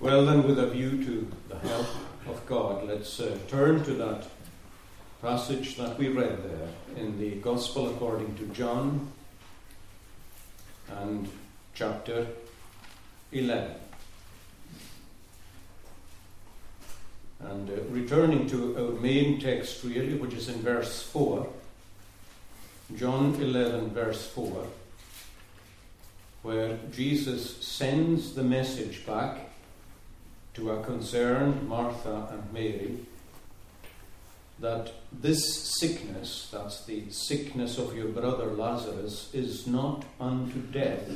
Well, then, with a view to the help of God, let's uh, turn to that passage that we read there in the Gospel according to John and chapter 11. And uh, returning to our main text, really, which is in verse 4, John 11, verse 4, where Jesus sends the message back to a concerned Martha and Mary that this sickness, that's the sickness of your brother Lazarus, is not unto death,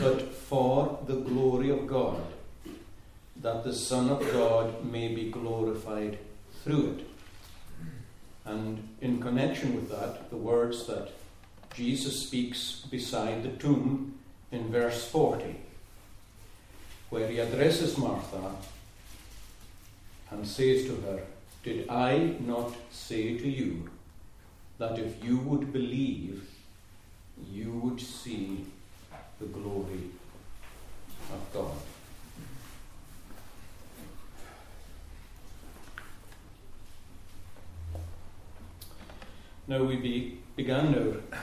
but for the glory of God, that the Son of God may be glorified through it. And in connection with that, the words that Jesus speaks beside the tomb in verse 40 where he addresses Martha and says to her, Did I not say to you that if you would believe, you would see the glory of God? Now we be, began our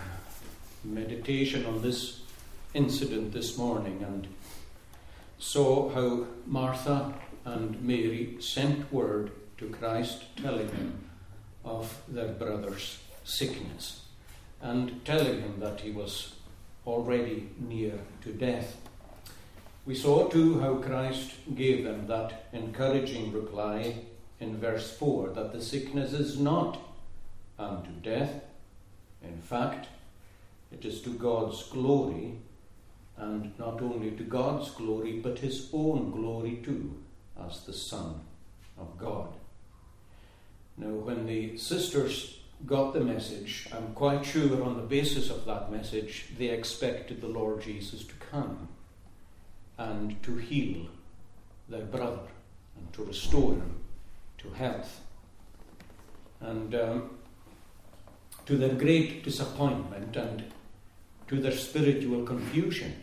meditation on this incident this morning and saw how Martha and Mary sent word to Christ telling him of their brother's sickness and telling him that he was already near to death. We saw too how Christ gave them that encouraging reply in verse 4 that the sickness is not unto death. In fact, it is to God's glory and not only to God's glory, but his own glory too, as the Son of God. Now, when the sisters got the message, I'm quite sure on the basis of that message, they expected the Lord Jesus to come and to heal their brother and to restore him to health. And um, to their great disappointment and to their spiritual confusion,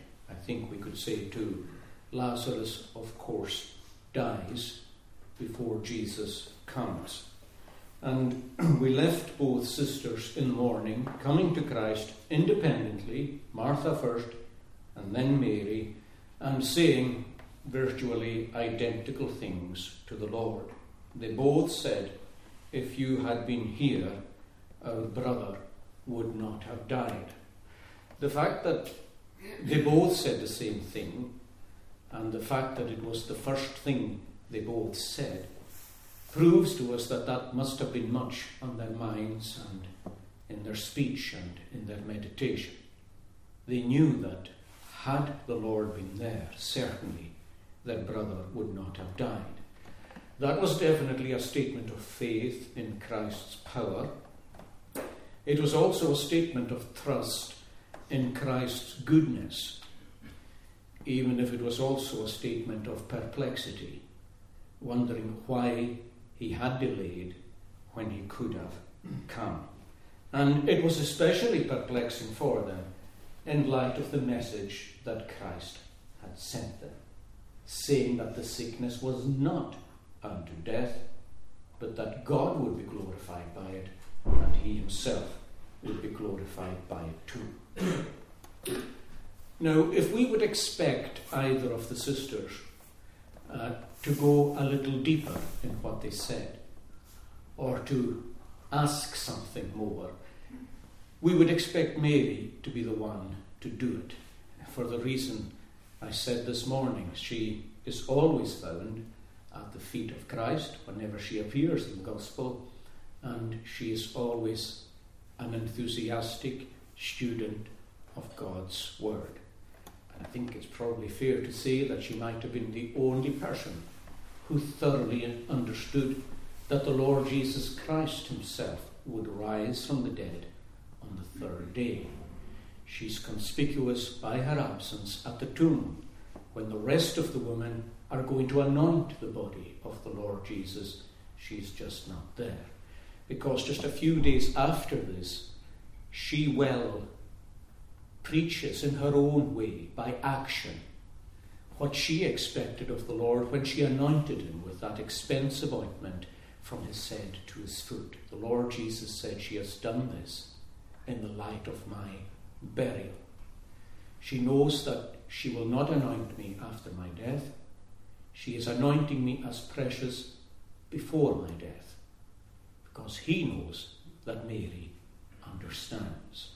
think we could say too, Lazarus, of course, dies before Jesus comes. And we left both sisters in the morning, coming to Christ independently, Martha first, and then Mary, and saying virtually identical things to the Lord. They both said, If you had been here, our brother would not have died. The fact that they both said the same thing, and the fact that it was the first thing they both said proves to us that that must have been much on their minds and in their speech and in their meditation. They knew that had the Lord been there, certainly their brother would not have died. That was definitely a statement of faith in Christ's power. It was also a statement of trust in Christ's goodness, even if it was also a statement of perplexity, wondering why he had delayed when he could have come. And it was especially perplexing for them in light of the message that Christ had sent them, saying that the sickness was not unto death, but that God would be glorified by it, and he himself would be glorified by it too now, if we would expect either of the sisters uh, to go a little deeper in what they said, or to ask something more, we would expect Mary to be the one to do it. For the reason I said this morning, she is always found at the feet of Christ whenever she appears in the Gospel, and she is always an enthusiastic student of God's Word. And I think it's probably fair to say that she might have been the only person who thoroughly understood that the Lord Jesus Christ himself would rise from the dead on the third day. She's conspicuous by her absence at the tomb when the rest of the women are going to anoint the body of the Lord Jesus. She's just not there. Because just a few days after this, she well preaches in her own way by action what she expected of the Lord when she anointed him with that expensive ointment from his head to his foot. The Lord Jesus said, She has done this in the light of my burial. She knows that she will not anoint me after my death. She is anointing me as precious before my death because he knows that Mary understands.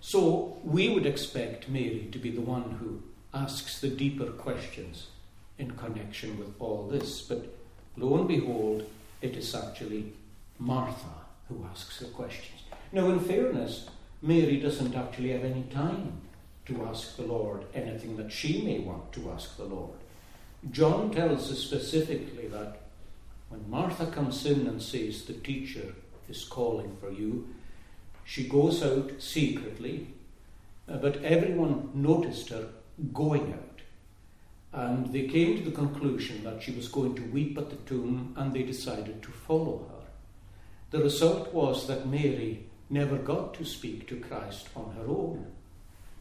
So we would expect Mary to be the one who asks the deeper questions in connection with all this. But lo and behold, it is actually Martha who asks the questions. Now, in fairness, Mary doesn't actually have any time to ask the Lord anything that she may want to ask the Lord. John tells us specifically that when Martha comes in and says, The teacher is calling for you, she goes out secretly, uh, but everyone noticed her going out. And they came to the conclusion that she was going to weep at the tomb, and they decided to follow her. The result was that Mary never got to speak to Christ on her own.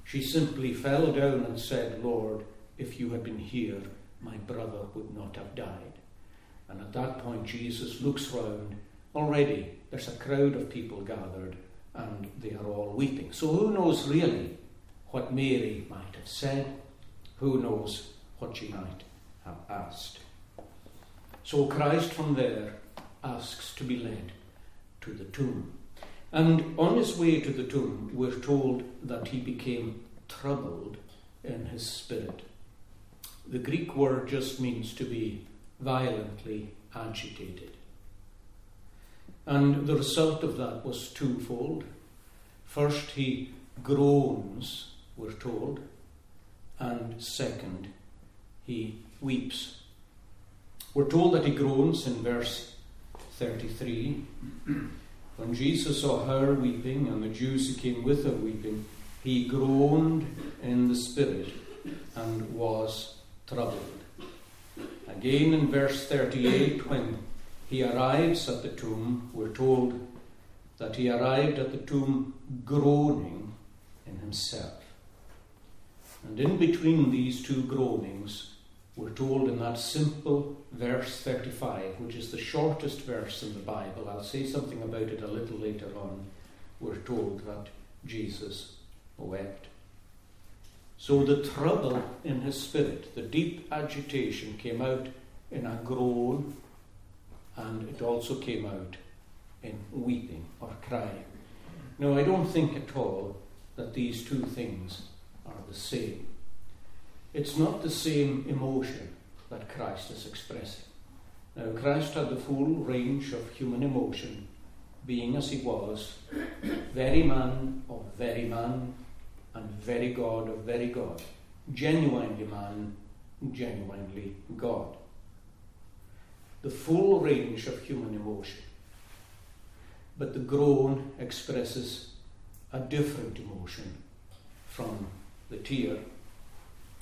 She simply fell down and said, Lord, if you had been here, my brother would not have died. And at that point, Jesus looks round. Already, there's a crowd of people gathered, and they are all weeping. So, who knows really what Mary might have said? Who knows what she might have asked? So, Christ from there asks to be led to the tomb. And on his way to the tomb, we're told that he became troubled in his spirit. The Greek word just means to be violently agitated. And the result of that was twofold. First, he groans, we're told, and second, he weeps. We're told that he groans in verse 33. When Jesus saw her weeping and the Jews who came with her weeping, he groaned in the spirit and was troubled. Again in verse 38, when he arrives at the tomb, we're told that he arrived at the tomb groaning in himself. And in between these two groanings, we're told in that simple verse 35, which is the shortest verse in the Bible, I'll say something about it a little later on, we're told that Jesus wept. So the trouble in his spirit, the deep agitation, came out in a groan and it also came out in weeping or crying. Now, I don't think at all that these two things are the same. It's not the same emotion that Christ is expressing. Now, Christ had the full range of human emotion, being as he was, very man of very man, and very God of very God, genuinely man, genuinely God. The full range of human emotion. But the groan expresses a different emotion from the tear.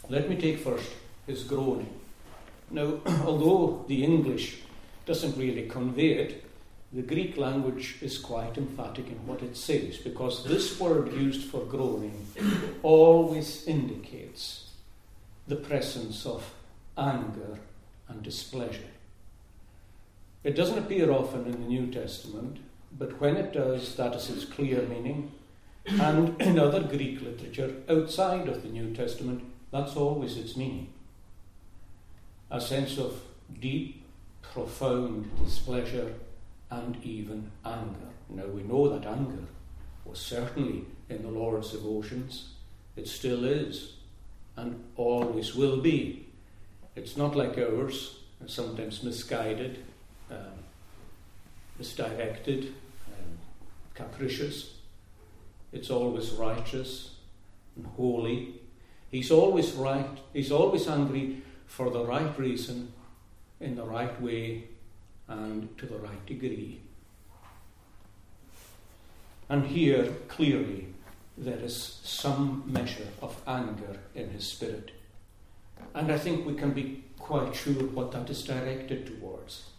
Let me take first his groaning. Now, although the English doesn't really convey it, the Greek language is quite emphatic in what it says because this word used for groaning always indicates the presence of anger and displeasure. It doesn't appear often in the New Testament, but when it does, that is its clear meaning. And in other Greek literature outside of the New Testament, that's always its meaning. A sense of deep, profound displeasure and even anger. Now we know that anger was certainly in the Lord's devotions, it still is, and always will be. It's not like ours, sometimes misguided, misdirected, um, capricious. It's always righteous and holy. He's always right, he's always angry for the right reason, in the right way, and to the right degree. And here, clearly, there is some measure of anger in his spirit. And I think we can be quite sure what that is directed towards.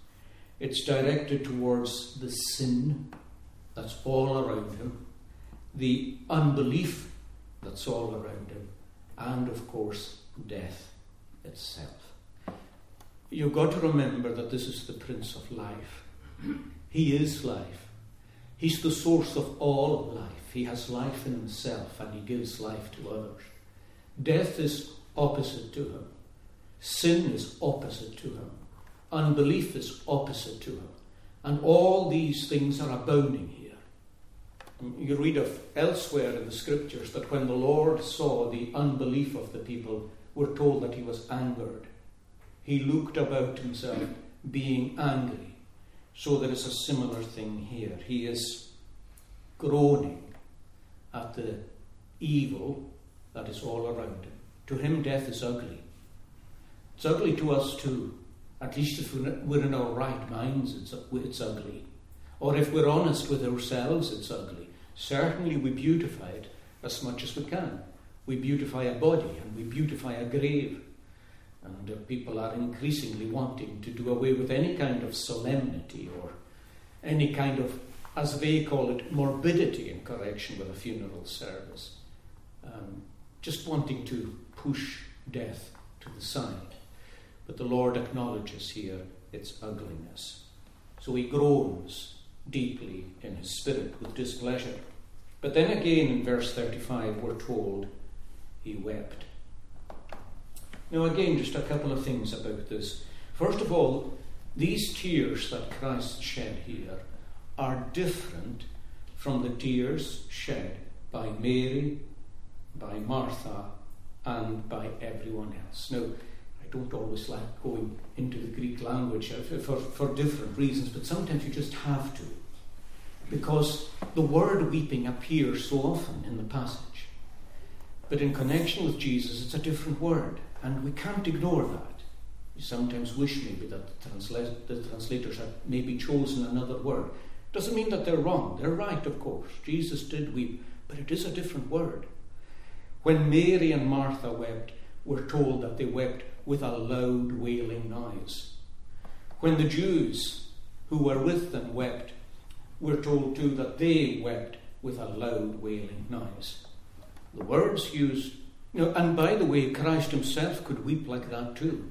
It's directed towards the sin that's all around him, the unbelief that's all around him, and of course, death itself. You've got to remember that this is the Prince of Life. He is life. He's the source of all life. He has life in himself and he gives life to others. Death is opposite to him. Sin is opposite to him. Unbelief is opposite to him. And all these things are abounding here. Um, you read of elsewhere in the scriptures that when the Lord saw the unbelief of the people, we're told that he was angered. He looked about himself, being angry. So there is a similar thing here. He is groaning at the evil that is all around him. To him, death is ugly. It's ugly to us too. At least if we're in our right minds, it's, it's ugly. Or if we're honest with ourselves, it's ugly. Certainly, we beautify it as much as we can. We beautify a body and we beautify a grave. And uh, people are increasingly wanting to do away with any kind of solemnity or any kind of, as they call it, morbidity in connection with a funeral service. Um, just wanting to push death to the side. But the Lord acknowledges here its ugliness. So he groans deeply in his spirit with displeasure. But then again in verse 35, we're told he wept. Now, again, just a couple of things about this. First of all, these tears that Christ shed here are different from the tears shed by Mary, by Martha, and by everyone else. Now, don't always like going into the Greek language uh, for, for different reasons, but sometimes you just have to. Because the word weeping appears so often in the passage. But in connection with Jesus, it's a different word, and we can't ignore that. We sometimes wish maybe that the, transla- the translators had maybe chosen another word. Doesn't mean that they're wrong. They're right, of course. Jesus did weep, but it is a different word. When Mary and Martha wept, we're told that they wept with a loud wailing noise. When the Jews who were with them wept, we're told too that they wept with a loud wailing noise. The words used, you know, and by the way, Christ himself could weep like that too.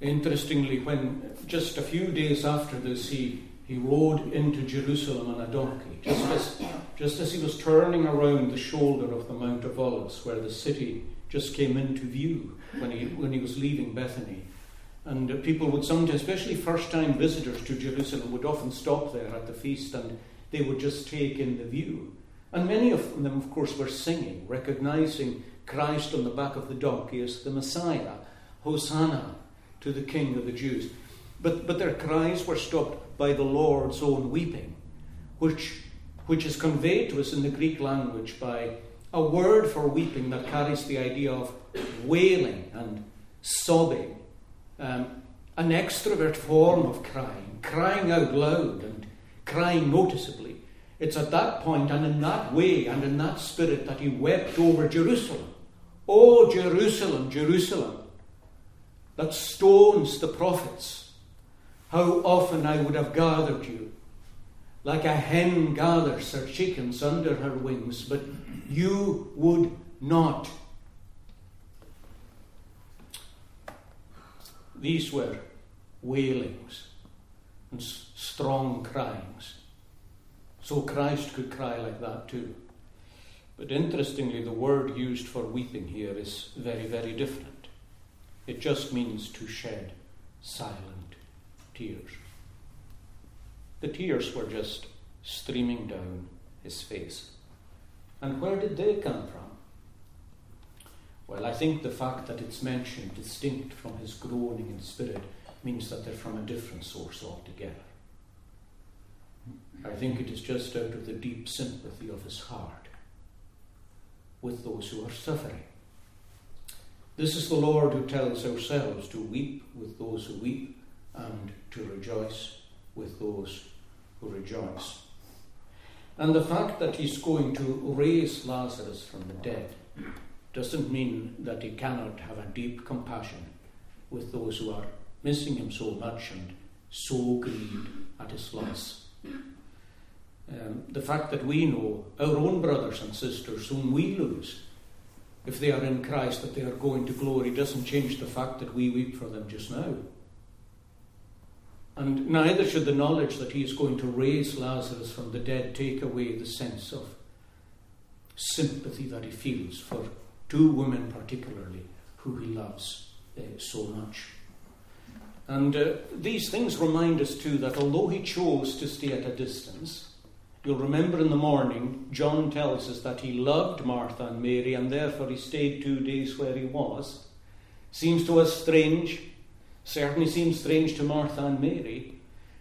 Interestingly, when just a few days after this, he, he rode into Jerusalem on a donkey, just as, just as he was turning around the shoulder of the Mount of Olives, where the city just came into view when he, when he was leaving Bethany. And uh, people would sometimes, especially first time visitors to Jerusalem, would often stop there at the feast and they would just take in the view. And many of them, of course, were singing, recognizing Christ on the back of the donkey as the Messiah. Hosanna to the King of the Jews. But, but their cries were stopped by the Lord's own weeping, which, which is conveyed to us in the Greek language by a word for weeping that carries the idea of wailing and sobbing, um, an extrovert form of crying, crying out loud and crying noticeably. It's at that point and in that way and in that spirit that he wept over Jerusalem. Oh, Jerusalem, Jerusalem, that stones the prophets. How often I would have gathered you, like a hen gathers her chickens under her wings, but you would not. These were wailings and strong cryings. So Christ could cry like that too. But interestingly, the word used for weeping here is very, very different. It just means to shed silent tears. The tears were just streaming down his face. And where did they come from? Well, I think the fact that it's mentioned distinct from his groaning in spirit means that they're from a different source altogether. I think it is just out of the deep sympathy of his heart with those who are suffering. This is the Lord who tells ourselves to weep with those who weep and to rejoice with those who rejoice. And the fact that he's going to raise Lazarus from the dead doesn't mean that he cannot have a deep compassion with those who are missing him so much and so grieved at his loss. Um, the fact that we know our own brothers and sisters whom we lose if they are in Christ, that they are going to glory, doesn't change the fact that we weep for them just now. And neither should the knowledge that he is going to raise Lazarus from the dead take away the sense of sympathy that he feels for two women, particularly, who he loves uh, so much. And uh, these things remind us too that although he chose to stay at a distance, you'll remember in the morning, John tells us that he loved Martha and Mary and therefore he stayed two days where he was. Seems to us strange, certainly seems strange to Martha and Mary,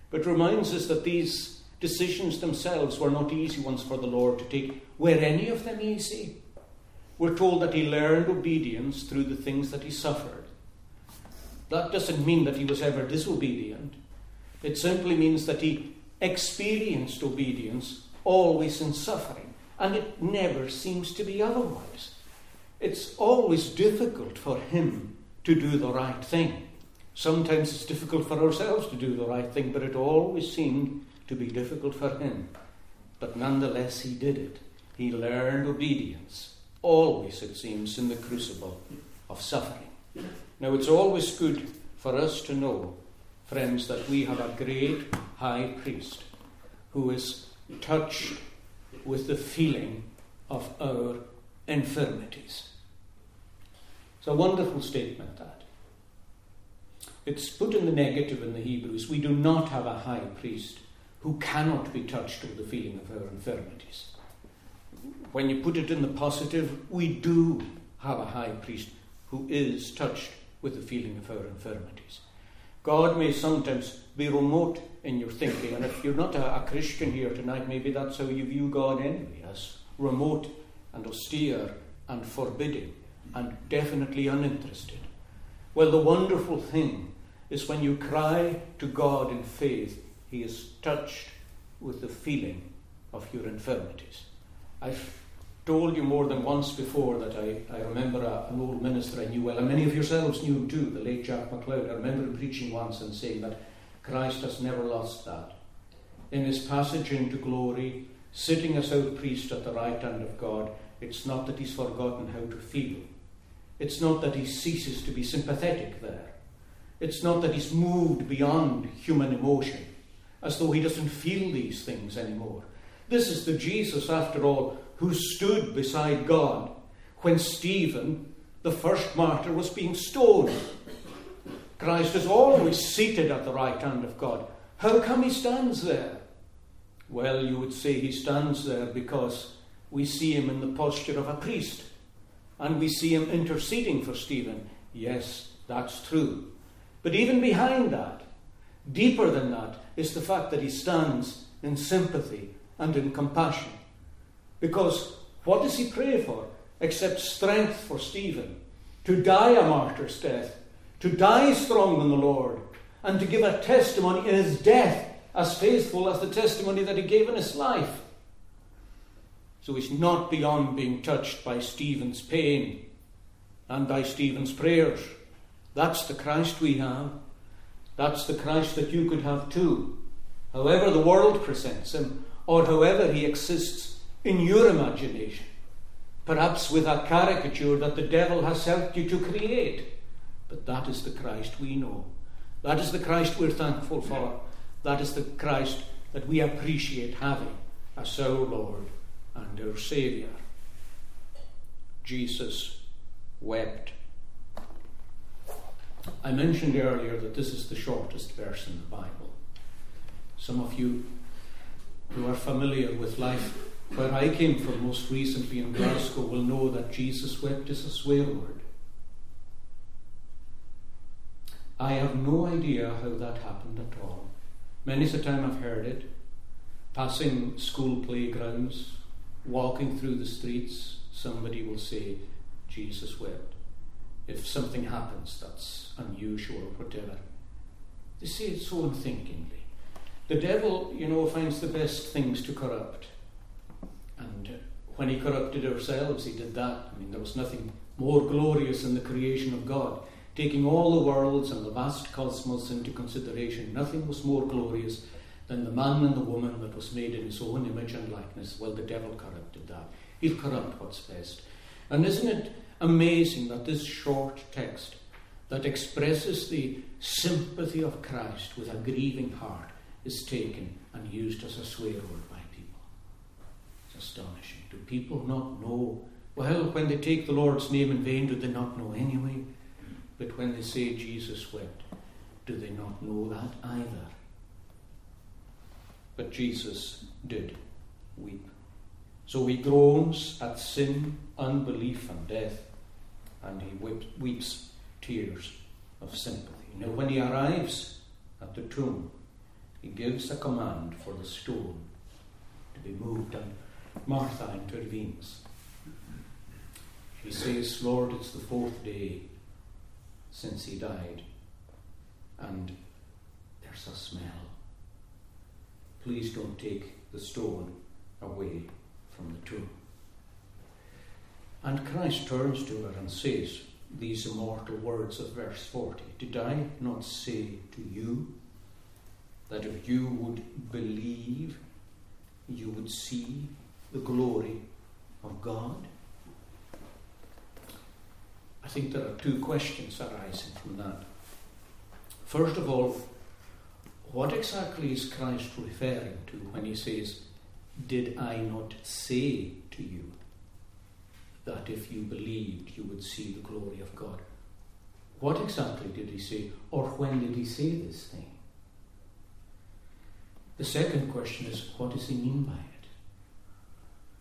but reminds us that these decisions themselves were not easy ones for the Lord to take. Were any of them easy? We're told that he learned obedience through the things that he suffered. That doesn't mean that he was ever disobedient. It simply means that he experienced obedience always in suffering, and it never seems to be otherwise. It's always difficult for him to do the right thing. Sometimes it's difficult for ourselves to do the right thing, but it always seemed to be difficult for him. But nonetheless, he did it. He learned obedience, always, it seems, in the crucible of suffering. Now, it's always good for us to know, friends, that we have a great high priest who is touched with the feeling of our infirmities. It's a wonderful statement, that. It's put in the negative in the Hebrews. We do not have a high priest who cannot be touched with the feeling of our infirmities. When you put it in the positive, we do have a high priest who is touched with the feeling of our infirmities. God may sometimes be remote in your thinking, and if you're not a, a Christian here tonight, maybe that's how you view God anyway, as remote and austere and forbidding and definitely uninterested. Well, the wonderful thing is when you cry to God in faith, He is touched with the feeling of your infirmities. I've told you more than once before that I, I remember a, an old minister I knew well, and many of yourselves knew him too, the late Jack MacLeod. I remember him preaching once and saying that Christ has never lost that. In his passage into glory, sitting as our priest at the right hand of God, it's not that he's forgotten how to feel. It's not that he ceases to be sympathetic there. It's not that he's moved beyond human emotion, as though he doesn't feel these things anymore. This is the Jesus, after all, who stood beside God when Stephen, the first martyr, was being stoned. Christ is always seated at the right hand of God. How come he stands there? Well, you would say he stands there because we see him in the posture of a priest and we see him interceding for Stephen. Yes, that's true. But even behind that, deeper than that, is the fact that he stands in sympathy and in compassion. Because what does he pray for except strength for Stephen to die a martyr's death, to die strong in the Lord, and to give a testimony in his death as faithful as the testimony that he gave in his life? So he's not beyond being touched by Stephen's pain and by Stephen's prayers. That's the Christ we have. That's the Christ that you could have too. However, the world presents him, or however he exists in your imagination, perhaps with a caricature that the devil has helped you to create. But that is the Christ we know. That is the Christ we're thankful for. That is the Christ that we appreciate having as our Lord and our Saviour. Jesus wept. I mentioned earlier that this is the shortest verse in the Bible. Some of you who are familiar with life where I came from most recently in Glasgow will know that Jesus wept is a swear word. I have no idea how that happened at all. Many a time I've heard it, passing school playgrounds, walking through the streets, somebody will say, Jesus wept. If something happens that's unusual or whatever. They say it so unthinkingly. The devil, you know, finds the best things to corrupt. When he corrupted ourselves, he did that. I mean, there was nothing more glorious in the creation of God. Taking all the worlds and the vast cosmos into consideration, nothing was more glorious than the man and the woman that was made in his own image and likeness. Well, the devil corrupted that. He'll corrupt what's best. And isn't it amazing that this short text that expresses the sympathy of Christ with a grieving heart is taken and used as a swear word by astonishing. Do people not know? Well, when they take the Lord's name in vain, do they not know anyway? But when they say Jesus wept, do they not know that either? But Jesus did weep. So he groans at sin, unbelief, and death, and he weeps tears of sympathy. Now, when he arrives at the tomb, he gives a command for the stone to be moved, and Martha intervenes. She says, Lord, it's the fourth day since he died, and there's a smell. Please don't take the stone away from the tomb. And Christ turns to her and says these immortal words of verse 40 Did I not say to you that if you would believe, you would see the glory of God? I think there are two questions arising from that. First of all, what exactly is Christ referring to when he says, Did I not say to you that if you believed, you would see the glory of God? What exactly did he say, or when did he say this thing? The second question is, what does he mean by it?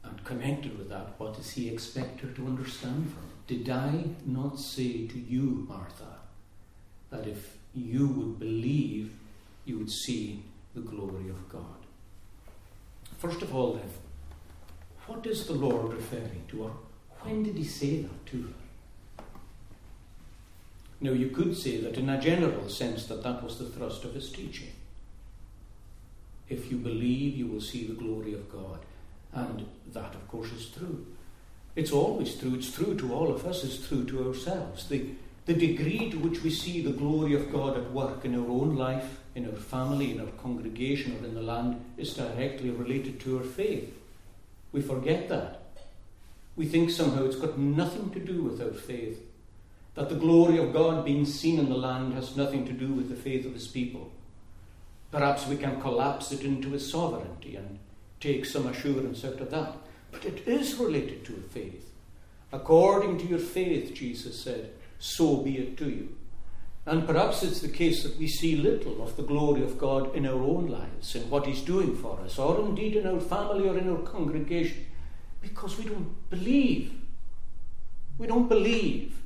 And connected with that, what does he expect her to understand from it? Did I not say to you, Martha, that if you would believe, you would see the glory of God? First of all, then, what is the Lord referring to, or when did he say that to her? Now, you could say that in a general sense that that was the thrust of his teaching. If you believe, you will see the glory of God. And that, of course, is true. It's always true. It's true to all of us. It's true to ourselves. The, the degree to which we see the glory of God at work in our own life, in our family, in our congregation, or in the land is directly related to our faith. We forget that. We think somehow it's got nothing to do with our faith. That the glory of God being seen in the land has nothing to do with the faith of his people. Perhaps we can collapse it into his sovereignty and take some assurance out of that. But it is related to faith. According to your faith, Jesus said, so be it to you. And perhaps it's the case that we see little of the glory of God in our own lives, in what He's doing for us, or indeed in our family or in our congregation, because we don't believe. We don't believe.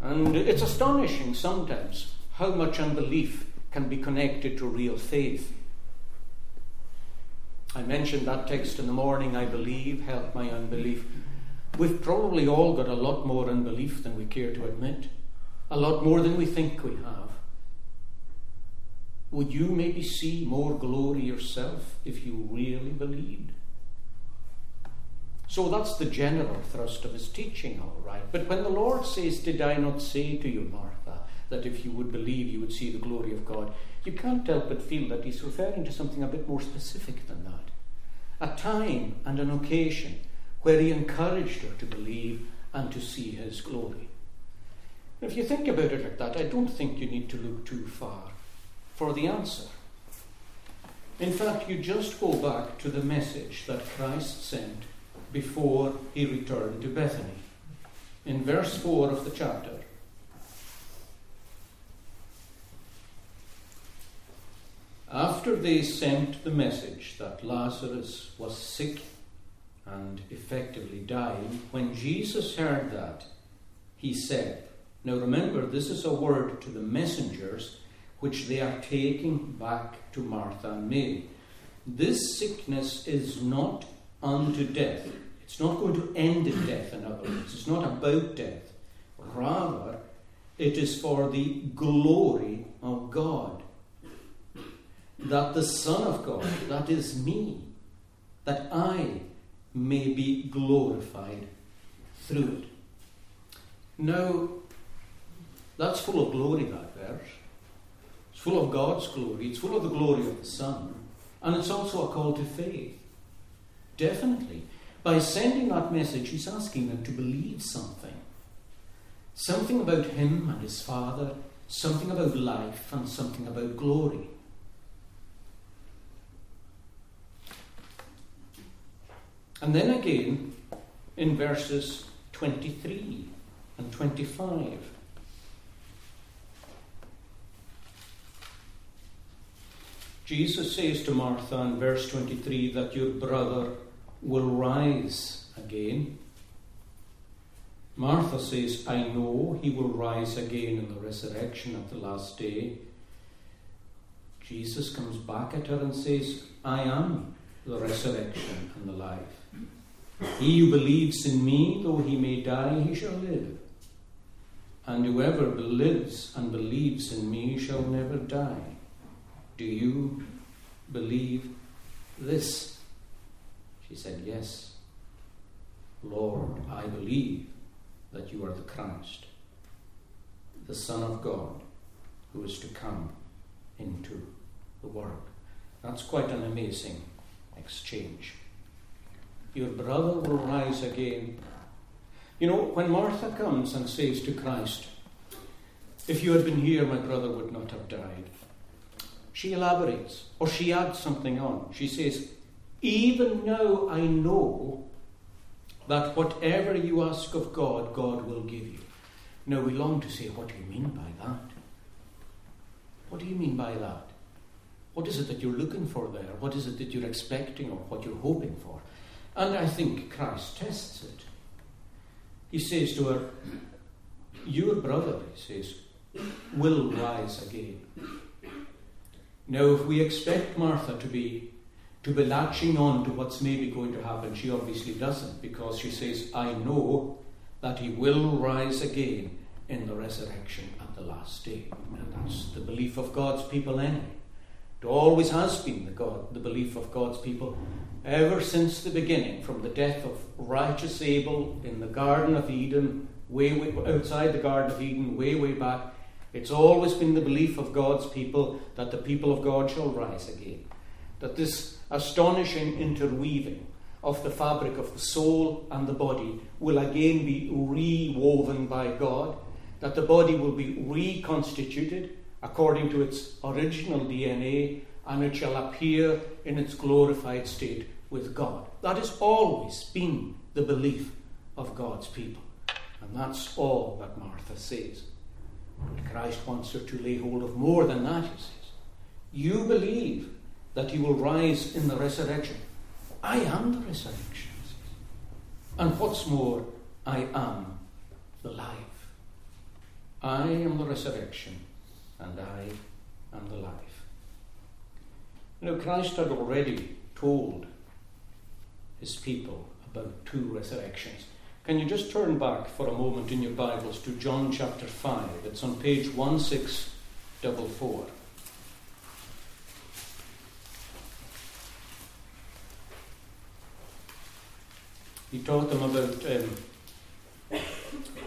And it's astonishing sometimes how much unbelief can be connected to real faith. I mentioned that text in the morning, I believe, help my unbelief. We've probably all got a lot more unbelief than we care to admit, a lot more than we think we have. Would you maybe see more glory yourself if you really believed? So that's the general thrust of his teaching, all right. But when the Lord says, Did I not say to you, Martha, that if you would believe, you would see the glory of God, you can't help but feel that he's referring to something a bit more specific than that. A time and an occasion where he encouraged her to believe and to see his glory. If you think about it like that, I don't think you need to look too far for the answer. In fact, you just go back to the message that Christ sent before he returned to Bethany. In verse 4 of the chapter, After they sent the message that Lazarus was sick and effectively dying, when Jesus heard that, he said, Now remember, this is a word to the messengers which they are taking back to Martha and Mary. This sickness is not unto death. It's not going to end in death, in other words. It's not about death. Rather, it is for the glory of God that the Son of God, that is me, that I may be glorified through it. Now, that's full of glory, that verse. It's full of God's glory, it's full of the glory of the Son, and it's also a call to faith. Definitely. by sending that message, he's asking them to believe something. Something about him and his Father, something about life, and something about glory. And then again, in verses 23 and 25. Jesus says to Martha in verse 23 that your brother will rise again. Martha says, I know he will rise again in the resurrection at the last day. Jesus comes back at her and says, I am the resurrection and the life. He who believes in me, though he may die, he shall live. And whoever lives and believes in me shall never die. Do you believe this? She said, Yes. Lord, I believe that you are the Christ, the Son of God, who is to come into the world. That's quite an amazing exchange. Your brother will rise again. You know, when Martha comes and says to Christ, If you had been here, my brother would not have died, she elaborates, or she adds something on. She says, Even now I know that whatever you ask of God, God will give you. Now we long to say, What do you mean by that? What do you mean by that? What is it that you're looking for there? What is it that you're expecting or what you're hoping for? And I think Christ tests it. He says to her, Your brother, he says, will rise again. Now, if we expect Martha to be to be latching on to what's maybe going to happen, she obviously doesn't, because she says, I know that he will rise again in the resurrection at the last day. And that's the belief of God's people anyway. It always has been the God, the belief of God's people ever since the beginning, from the death of righteous Abel in the Garden of Eden, way, way outside the Garden of Eden, way, way back. It's always been the belief of God's people that the people of God shall rise again. That this astonishing interweaving of the fabric of the soul and the body will again be rewoven by God, that the body will be reconstituted according to its original DNA and it shall appear in its glorified state with God. That has always been the belief of God's people. And that's all that Martha says. But Christ wants her to lay hold of more than that, he says. You believe that you will rise in the resurrection. I am the resurrection. And what's more, I am the life. I am the resurrection, and I am the life. Now, Christ had already told his people about two resurrections. Can you just turn back for a moment in your Bibles to John chapter 5? It's on page 1644. He taught them about um,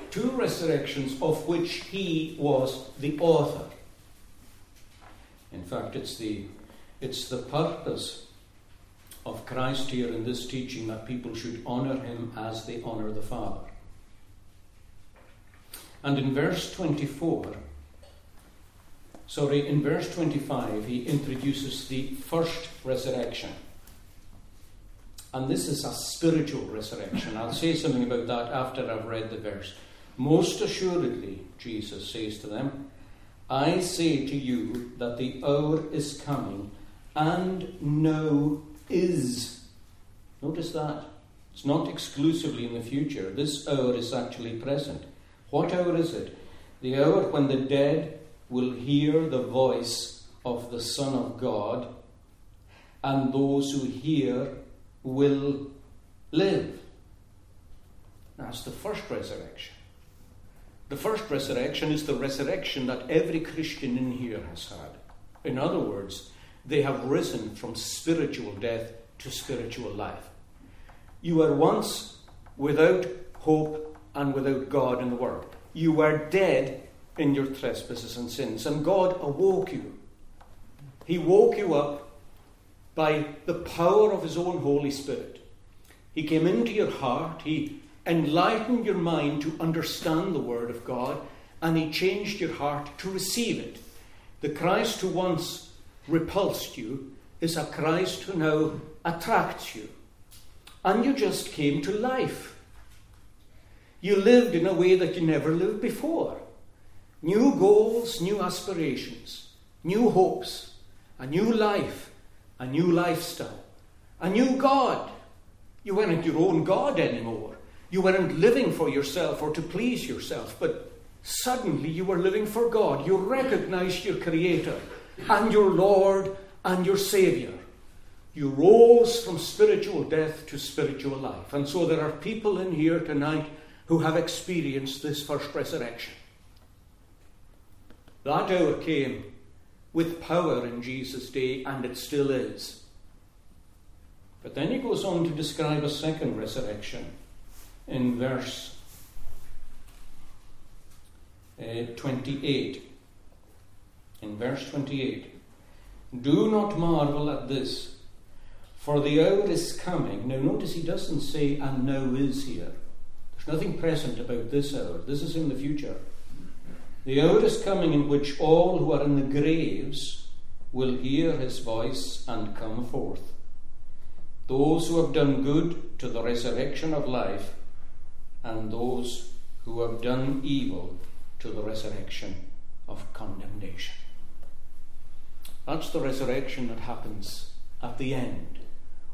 two resurrections of which he was the author. In fact, it's the it's the purpose of Christ here in this teaching that people should honour him as they honour the Father. And in verse 24, sorry, in verse 25, he introduces the first resurrection. And this is a spiritual resurrection. I'll say something about that after I've read the verse. Most assuredly, Jesus says to them, I say to you that the hour is coming and now is. Notice that. It's not exclusively in the future. This hour is actually present. What hour is it? The hour when the dead will hear the voice of the Son of God, and those who hear will live. That's the first resurrection. The first resurrection is the resurrection that every Christian in here has had. In other words, they have risen from spiritual death to spiritual life. You were once without hope and without God in the world. You were dead in your trespasses and sins, and God awoke you. He woke you up by the power of His own Holy Spirit. He came into your heart, He enlightened your mind to understand the Word of God, and He changed your heart to receive it. The Christ who once repulsed you is a Christ who now attracts you. And you just came to life. You lived in a way that you never lived before. New goals, new aspirations, new hopes, a new life, a new lifestyle, a new God. You weren't your own God anymore. You weren't living for yourself or to please yourself, but suddenly you were living for God. You recognized your Creator and your Lord and your Saviour. You rose from spiritual death to spiritual life. And so there are people in here tonight who have experienced this first resurrection. That hour came with power in Jesus' day, and it still is. But then he goes on to describe a second resurrection in verse uh, 28. In verse 28, do not marvel at this, for the hour is coming. Now, notice he doesn't say, and now is here. There's nothing present about this hour. This is in the future. The hour is coming in which all who are in the graves will hear his voice and come forth. Those who have done good to the resurrection of life, and those who have done evil to the resurrection of condemnation. That's the resurrection that happens at the end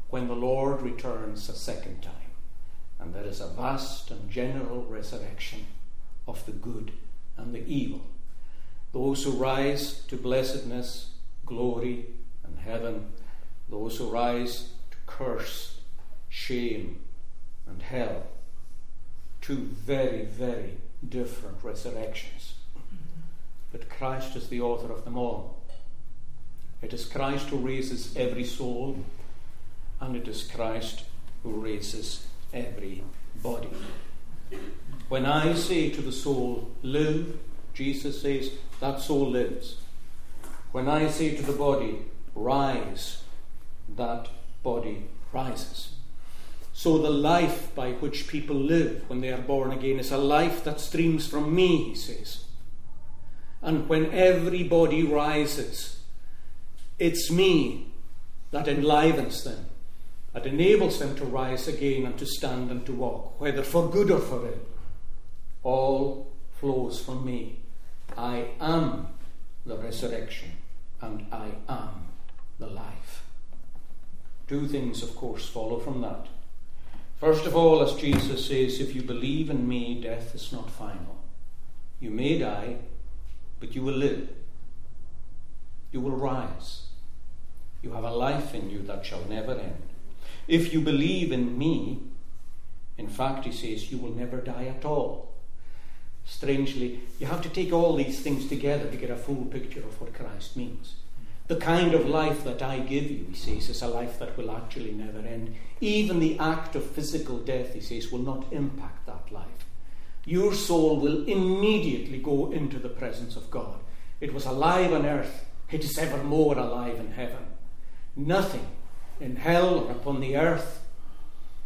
when the Lord returns a second time. And there is a vast and general resurrection of the good and the evil. Those who rise to blessedness, glory, and heaven, those who rise to curse, shame, and hell. Two very, very different resurrections. But Christ is the author of them all. It is Christ who raises every soul, and it is Christ who raises every body. When I say to the soul, live, Jesus says, that soul lives. When I say to the body, rise, that body rises. So the life by which people live when they are born again is a life that streams from me, he says. And when everybody rises, it's me that enlivens them, that enables them to rise again and to stand and to walk, whether for good or for ill all flows from me. I am the resurrection and I am the life. Two things, of course, follow from that. First of all, as Jesus says, if you believe in me, death is not final. You may die, but you will live. You will rise. You have a life in you that shall never end. If you believe in me, in fact, he says, you will never die at all strangely, you have to take all these things together to get a full picture of what Christ means. The kind of life that I give you, he says, is a life that will actually never end. Even the act of physical death, he says, will not impact that life. Your soul will immediately go into the presence of God. It was alive on earth, it is evermore alive in heaven. Nothing in hell or upon the earth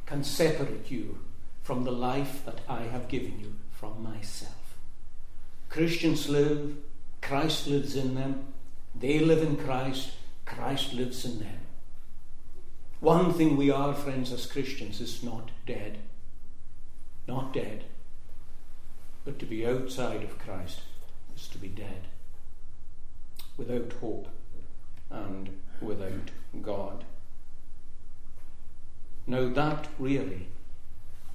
can separate you from the life that I have given you from myself. Christians live, Christ lives in them, they live in Christ, Christ lives in them. One thing we are, friends, as Christians, is not dead. Not dead. But to be outside of Christ is to be dead. Without hope and without God. Now, that really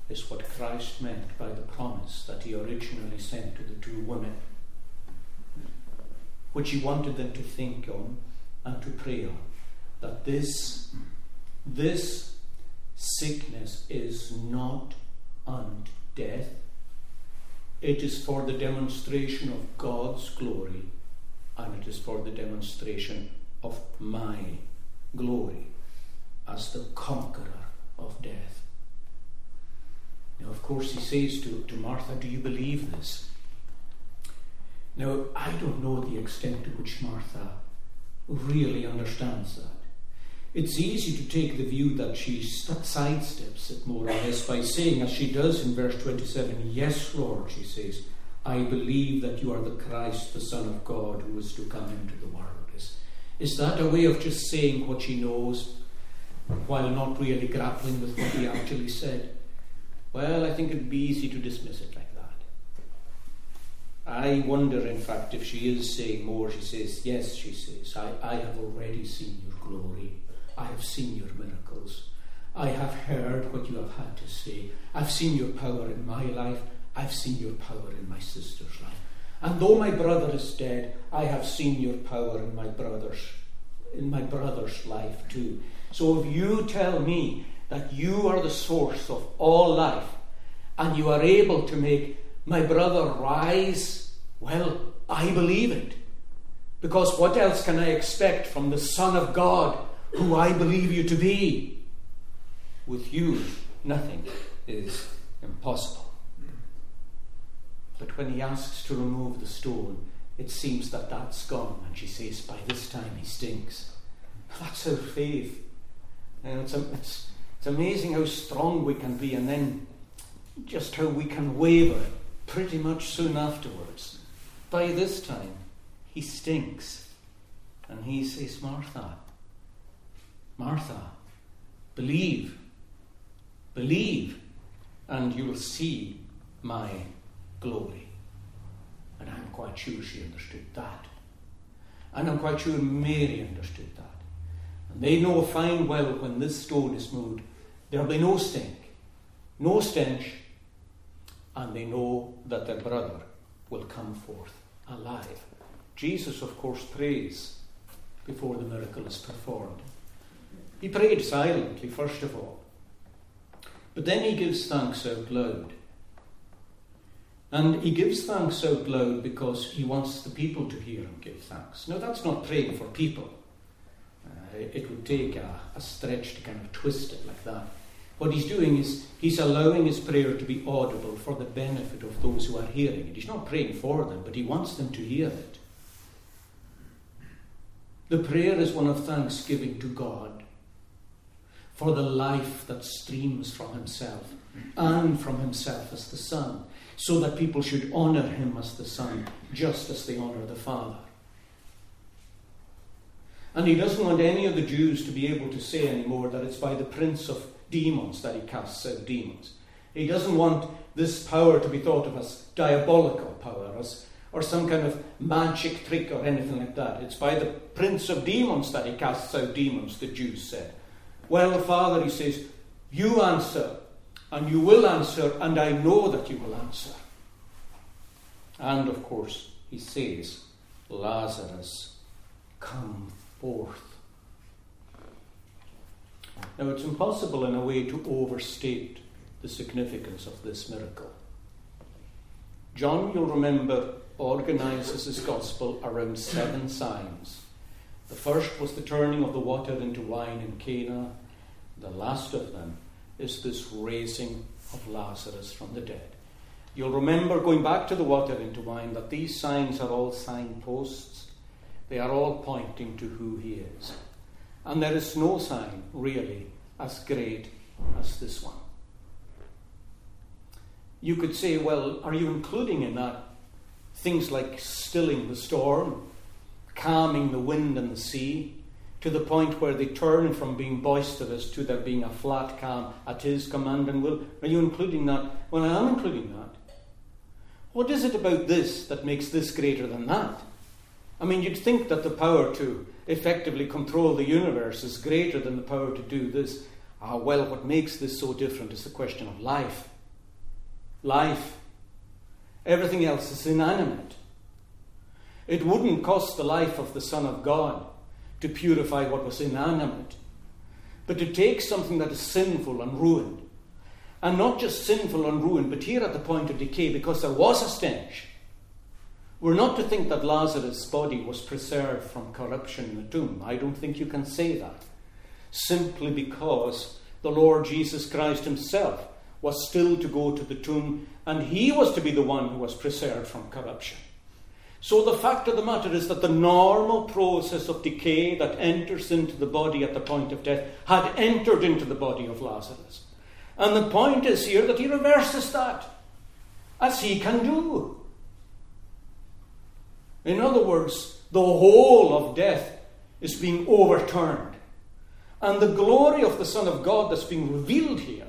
is what Christ meant by the promise that he originally sent to the two women, which he wanted them to think on and to pray on. That this, this sickness is not unto death, it is for the demonstration of God's glory and it is for the demonstration of my glory as the conqueror of death. Now, of course, he says to, to Martha, Do you believe this? Now, I don't know the extent to which Martha really understands that. it's easy to take the view that she sidesteps it more or less by saying, as she does in verse 27, Yes, Lord, she says, I believe that you are the Christ, the Son of God, who is to come into the world. Is, that a way of just saying what she knows while not really grappling with what he actually said? Well, I think it'd be easy to dismiss it like that. I wonder, in fact, if she is saying more. She says, Yes, she says, I, I have already seen your glory. I have seen your miracles. I have heard what you have had to say. I've seen your power in my life. I've seen your power in my sister's life. And though my brother is dead, I have seen your power in my brother's in my brother's life too. So if you tell me that you are the source of all life and you are able to make my brother rise, well, I believe it. Because what else can I expect from the Son of God who I believe you to be? With you, nothing is impossible. But when he asks to remove the stone, it seems that that's gone. And she says, By this time he stinks. That's her faith. It's, it's, it's amazing how strong we can be, and then just how we can waver pretty much soon afterwards. By this time, he stinks. And he says, Martha, Martha, believe, believe, and you'll see my glory. And I'm quite sure she understood that. And I'm quite sure Mary understood that. And they know fine well when this stone is moved, there'll be no stink, no stench, and they know that their brother will come forth alive. Jesus, of course, prays before the miracle is performed. He prayed silently, first of all, but then he gives thanks out loud. And he gives thanks out loud because he wants the people to hear him give thanks. Now, that's not praying for people. Uh, it would take a, a stretch to kind of twist it like that. What he's doing is he's allowing his prayer to be audible for the benefit of those who are hearing it. He's not praying for them, but he wants them to hear it. The prayer is one of thanksgiving to God for the life that streams from himself and from himself as the Son so that people should honor him as the Son, just as they honor the Father. And he doesn't want any of the Jews to be able to say anymore that it's by the prince of demons that he casts out demons. He doesn't want this power to be thought of as diabolical power, as, or some kind of magic trick or anything like that. It's by the prince of demons that he casts out demons, the Jews said. Well, Father, he says, you answer and you will answer, and I know that you will answer. And of course, he says, Lazarus, come forth. Now, it's impossible in a way to overstate the significance of this miracle. John, you'll remember, organizes his gospel around seven signs. The first was the turning of the water into wine in Cana. The last of them is this raising of Lazarus from the dead. You'll remember going back to the water into wine that these signs are all signposts. They are all pointing to who he is. And there is no sign, really, as great as this one. You could say, well, are you including in that things like stilling the storm, calming the wind and the sea, to the point where they turn from being boisterous to there being a flat calm at his command and will. Are you including that? Well, I am including that. What is it about this that makes this greater than that? I mean, you'd think that the power to effectively control the universe is greater than the power to do this. Ah, well, what makes this so different is the question of life. Life. Everything else is inanimate. It wouldn't cost the life of the Son of God to purify what was inanimate, but to take something that is sinful and ruined, and not just sinful and ruined, but here at the point of decay, because there was a stench. We're not to think that Lazarus' body was preserved from corruption in the tomb. I don't think you can say that. Simply because the Lord Jesus Christ himself was still to go to the tomb, and he was to be the one who was preserved from corruption. So the fact of the matter is that the normal process of decay that enters into the body at the point of death had entered into the body of Lazarus. And the point is here that he reverses that, as he can do. In other words, the whole of death is being overturned. And the glory of the Son of God that's being revealed here,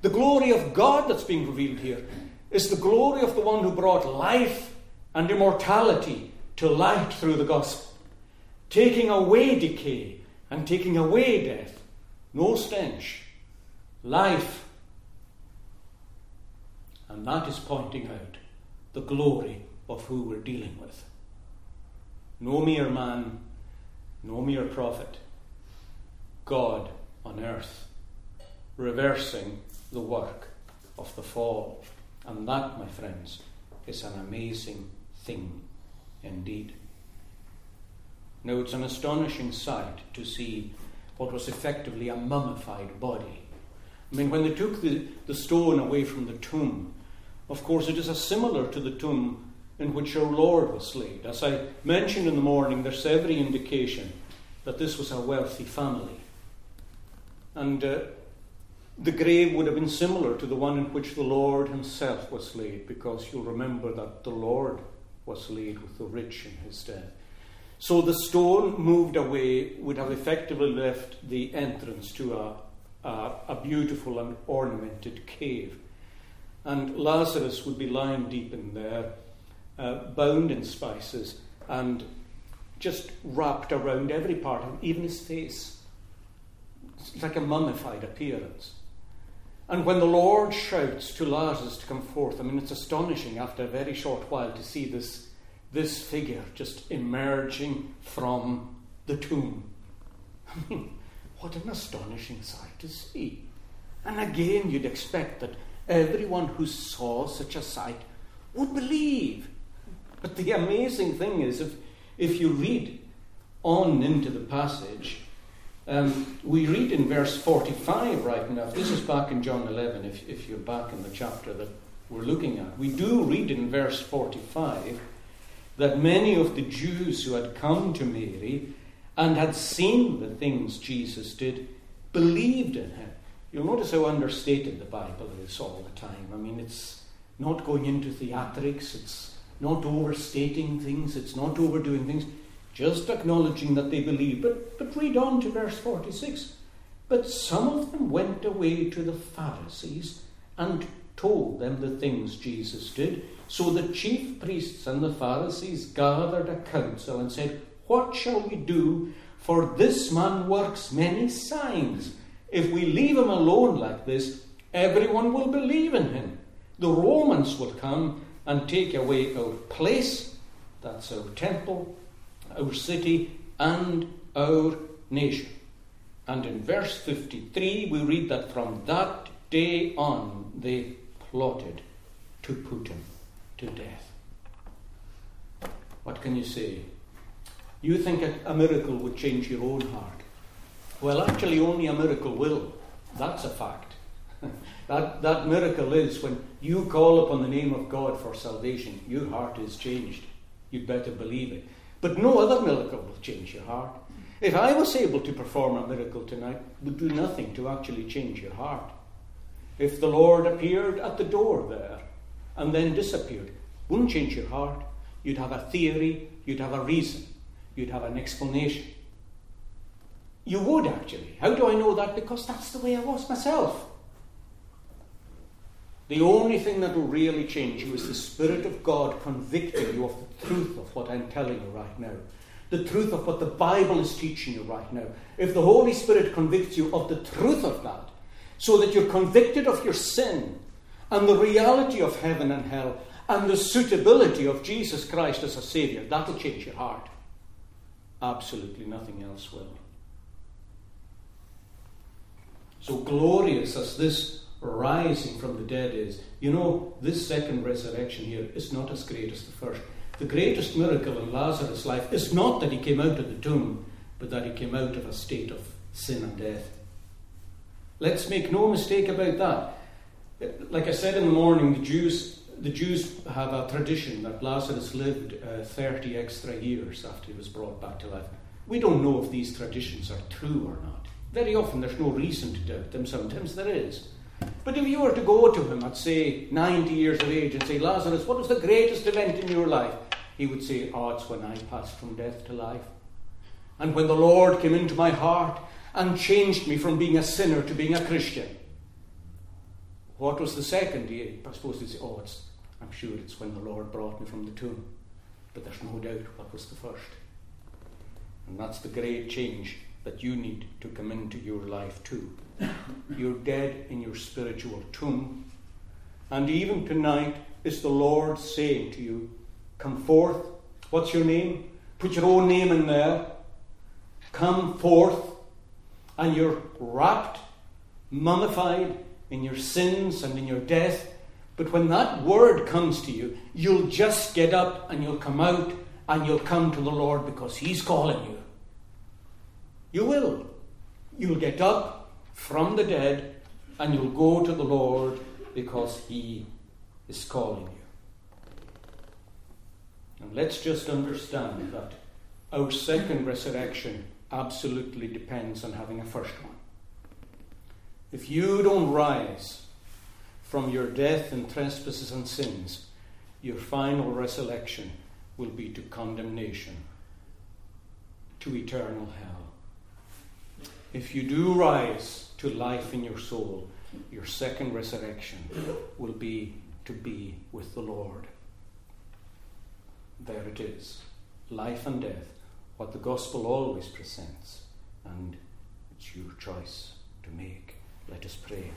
the glory of God that's being revealed here, is the glory of the one who brought life and immortality to light through the gospel, taking away decay and taking away death. No stench, life. And that is pointing out the glory of who we're dealing with. No mere man, no mere prophet. God on earth, reversing the work of the fall. And that, my friends, is an amazing thing indeed. Now, it's an astonishing sight to see what was effectively a mummified body. I mean, when they took the, the stone away from the tomb, of course, it is a similar to the tomb in which our Lord was laid. As I mentioned in the morning, there's every indication that this was a wealthy family. And uh, the grave would have been similar to the one in which the Lord himself was laid, because you'll remember that the Lord was laid with the rich in his death. So the stone moved away would have effectively left the entrance to a, a, a beautiful and ornamented cave. And Lazarus would be lying deep in there, uh, bound in spices, and just wrapped around every part of him, even his face. It's like a mummified appearance. And when the Lord shouts to Lazarus to come forth, I mean, it's astonishing after a very short while to see this, this figure just emerging from the tomb. I mean, what an astonishing sight to see. And again, you'd expect that everyone who saw such a sight would believe. But the amazing thing is, if, if you read on into the passage, um, we read in verse 45 right enough. This is back in John 11, if, if you're back in the chapter that we're looking at. We do read in verse 45 that many of the Jews who had come to Mary and had seen the things Jesus did believed in him. You'll notice how understated the Bible is all the time. I mean, it's not going into theatrics, it's not overstating things, it's not overdoing things just acknowledging that they believe. But, but read on to verse 46. But some of them went away to the Pharisees and told them the things Jesus did. So the chief priests and the Pharisees gathered a council and said, What shall we do? For this man works many signs. If we leave him alone like this, everyone will believe in him. The Romans will come and take away our place, that's our temple, our city, and our nation. And in verse 53, we read that from that day on they plotted to put him to death. What can you say? You think a, miracle would change your own heart. Well, actually, only a miracle will. That's a fact. that, that miracle is when you call upon the name of God for salvation, your heart is changed. You'd better believe it. But no other miracle will change your heart. If I was able to perform a miracle tonight, would do nothing to actually change your heart. If the Lord appeared at the door there and then disappeared, wouldn't change your heart. You'd have a theory, you'd have a reason, you'd have an explanation. You would actually. How do I know that? Because that's the way I was myself. The only thing that will really change you is the Spirit of God convicting you of the truth of what I'm telling you right now. The truth of what the Bible is teaching you right now. If the Holy Spirit convicts you of the truth of that, so that you're convicted of your sin and the reality of heaven and hell and the suitability of Jesus Christ as a Saviour, that'll change your heart. Absolutely nothing else will. So glorious as this rising from the dead is, you know, this second resurrection here is not as great as the first. The greatest miracle in Lazarus' life is not that he came out of the tomb, but that he came out of a state of sin and death. Let's make no mistake about that. Like I said in the morning, the Jews the Jews have a tradition that Lazarus lived uh, 30 extra years after he was brought back to life. We don't know if these traditions are true or not. Very often there's no reason to doubt them, sometimes there is. But if you were to go to him at, say, 90 years of age and say, Lazarus, what was the greatest event in your life? He would say, Oh, it's when I passed from death to life. And when the Lord came into my heart and changed me from being a sinner to being a Christian. What was the second? He, I suppose he'd say, Oh, it's, I'm sure it's when the Lord brought me from the tomb. But there's no doubt what was the first. And that's the great change that you need to come into your life too. You're dead in your spiritual tomb. And even tonight is the Lord saying to you, Come forth. What's your name? Put your own name in there. Come forth. And you're wrapped, mummified in your sins and in your death. But when that word comes to you, you'll just get up and you'll come out and you'll come to the Lord because He's calling you. You will. You'll get up from the dead and you'll go to the Lord because He is calling you. And let's just understand that our second resurrection absolutely depends on having a first one. If you don't rise from your death and trespasses and sins, your final resurrection will be to condemnation, to eternal hell. If you do rise to life in your soul, your second resurrection will be to be with the Lord. There it is life and death, what the gospel always presents, and it's your choice to make. Let us pray.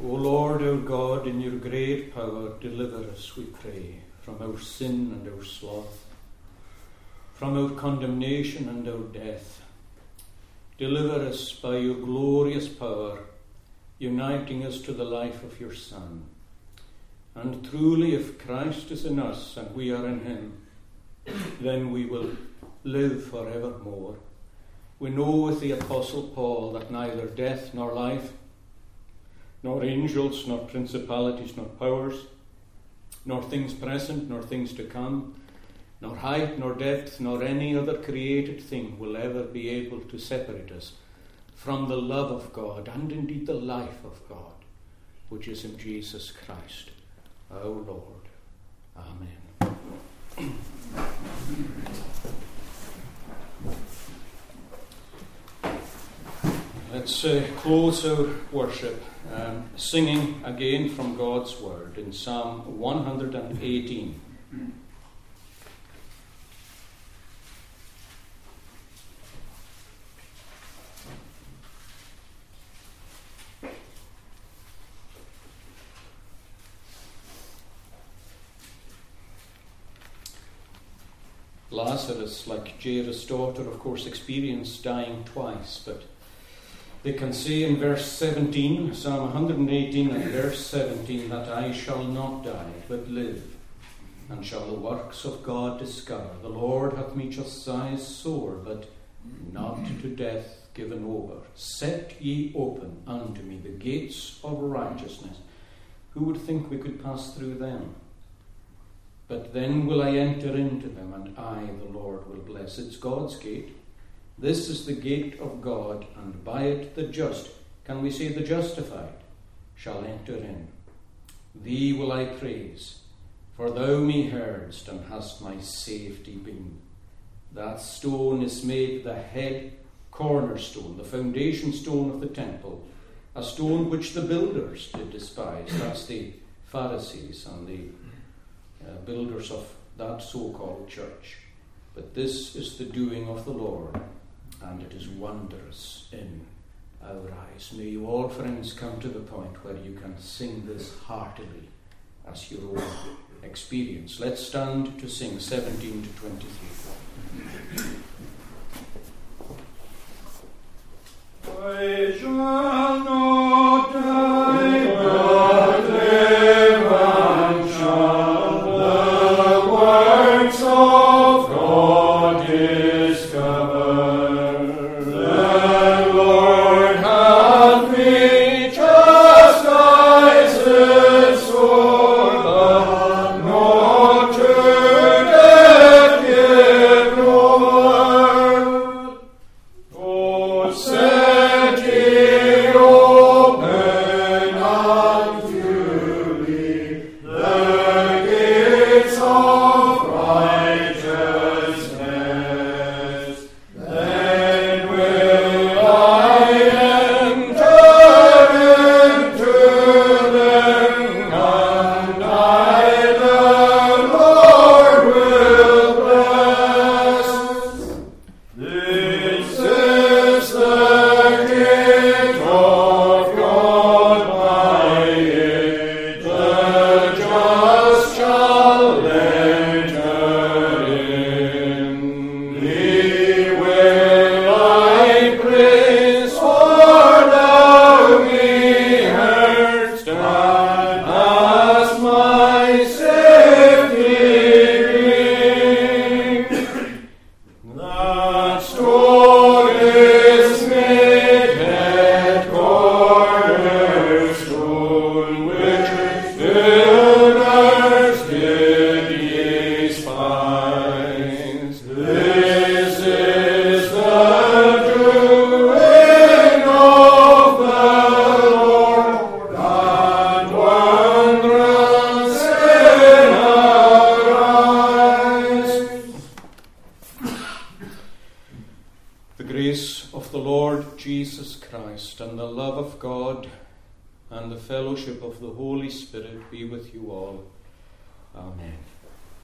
O Lord, our God, in your great power, deliver us, we pray from our sin and our sloth, from our condemnation and our death. Deliver us by your glorious power, uniting us to the life of your Son. And truly, if Christ is in us and we are in him, then we will live forevermore. We know with the Apostle Paul that neither death nor life, nor angels, nor principalities, nor powers, nor things present, nor things to come, nor height, nor depth, nor any other created thing will ever be able to separate us from the love of God and indeed the life of God, which is in Jesus Christ, our Lord. Amen. Let's uh, close our worship um, singing again from God's Word in Psalm 118. Lazarus, like Jairus' daughter, of course, experienced dying twice, but they can say in verse 17, Psalm 118 and verse 17, that I shall not die, but live, and shall the works of God discover. The Lord hath me chastised sore, but not to death given over. Set ye open unto me the gates of righteousness. Who would think we could pass through them? But then will I enter into them, and I, the Lord, will bless. It's God's gate. This is the gate of God, and by it the just, can we say the justified, shall enter in. Thee will I praise, for thou me heardst and hast my safety been. That stone is made the head cornerstone, the foundation stone of the temple, a stone which the builders did despise. That's the Pharisees and the uh, builders of that so called church. But this is the doing of the Lord and it is wondrous in our eyes. May you all, friends, come to the point where you can sing this heartily as your own experience. Let's stand to sing 17 to 23. I shall not die,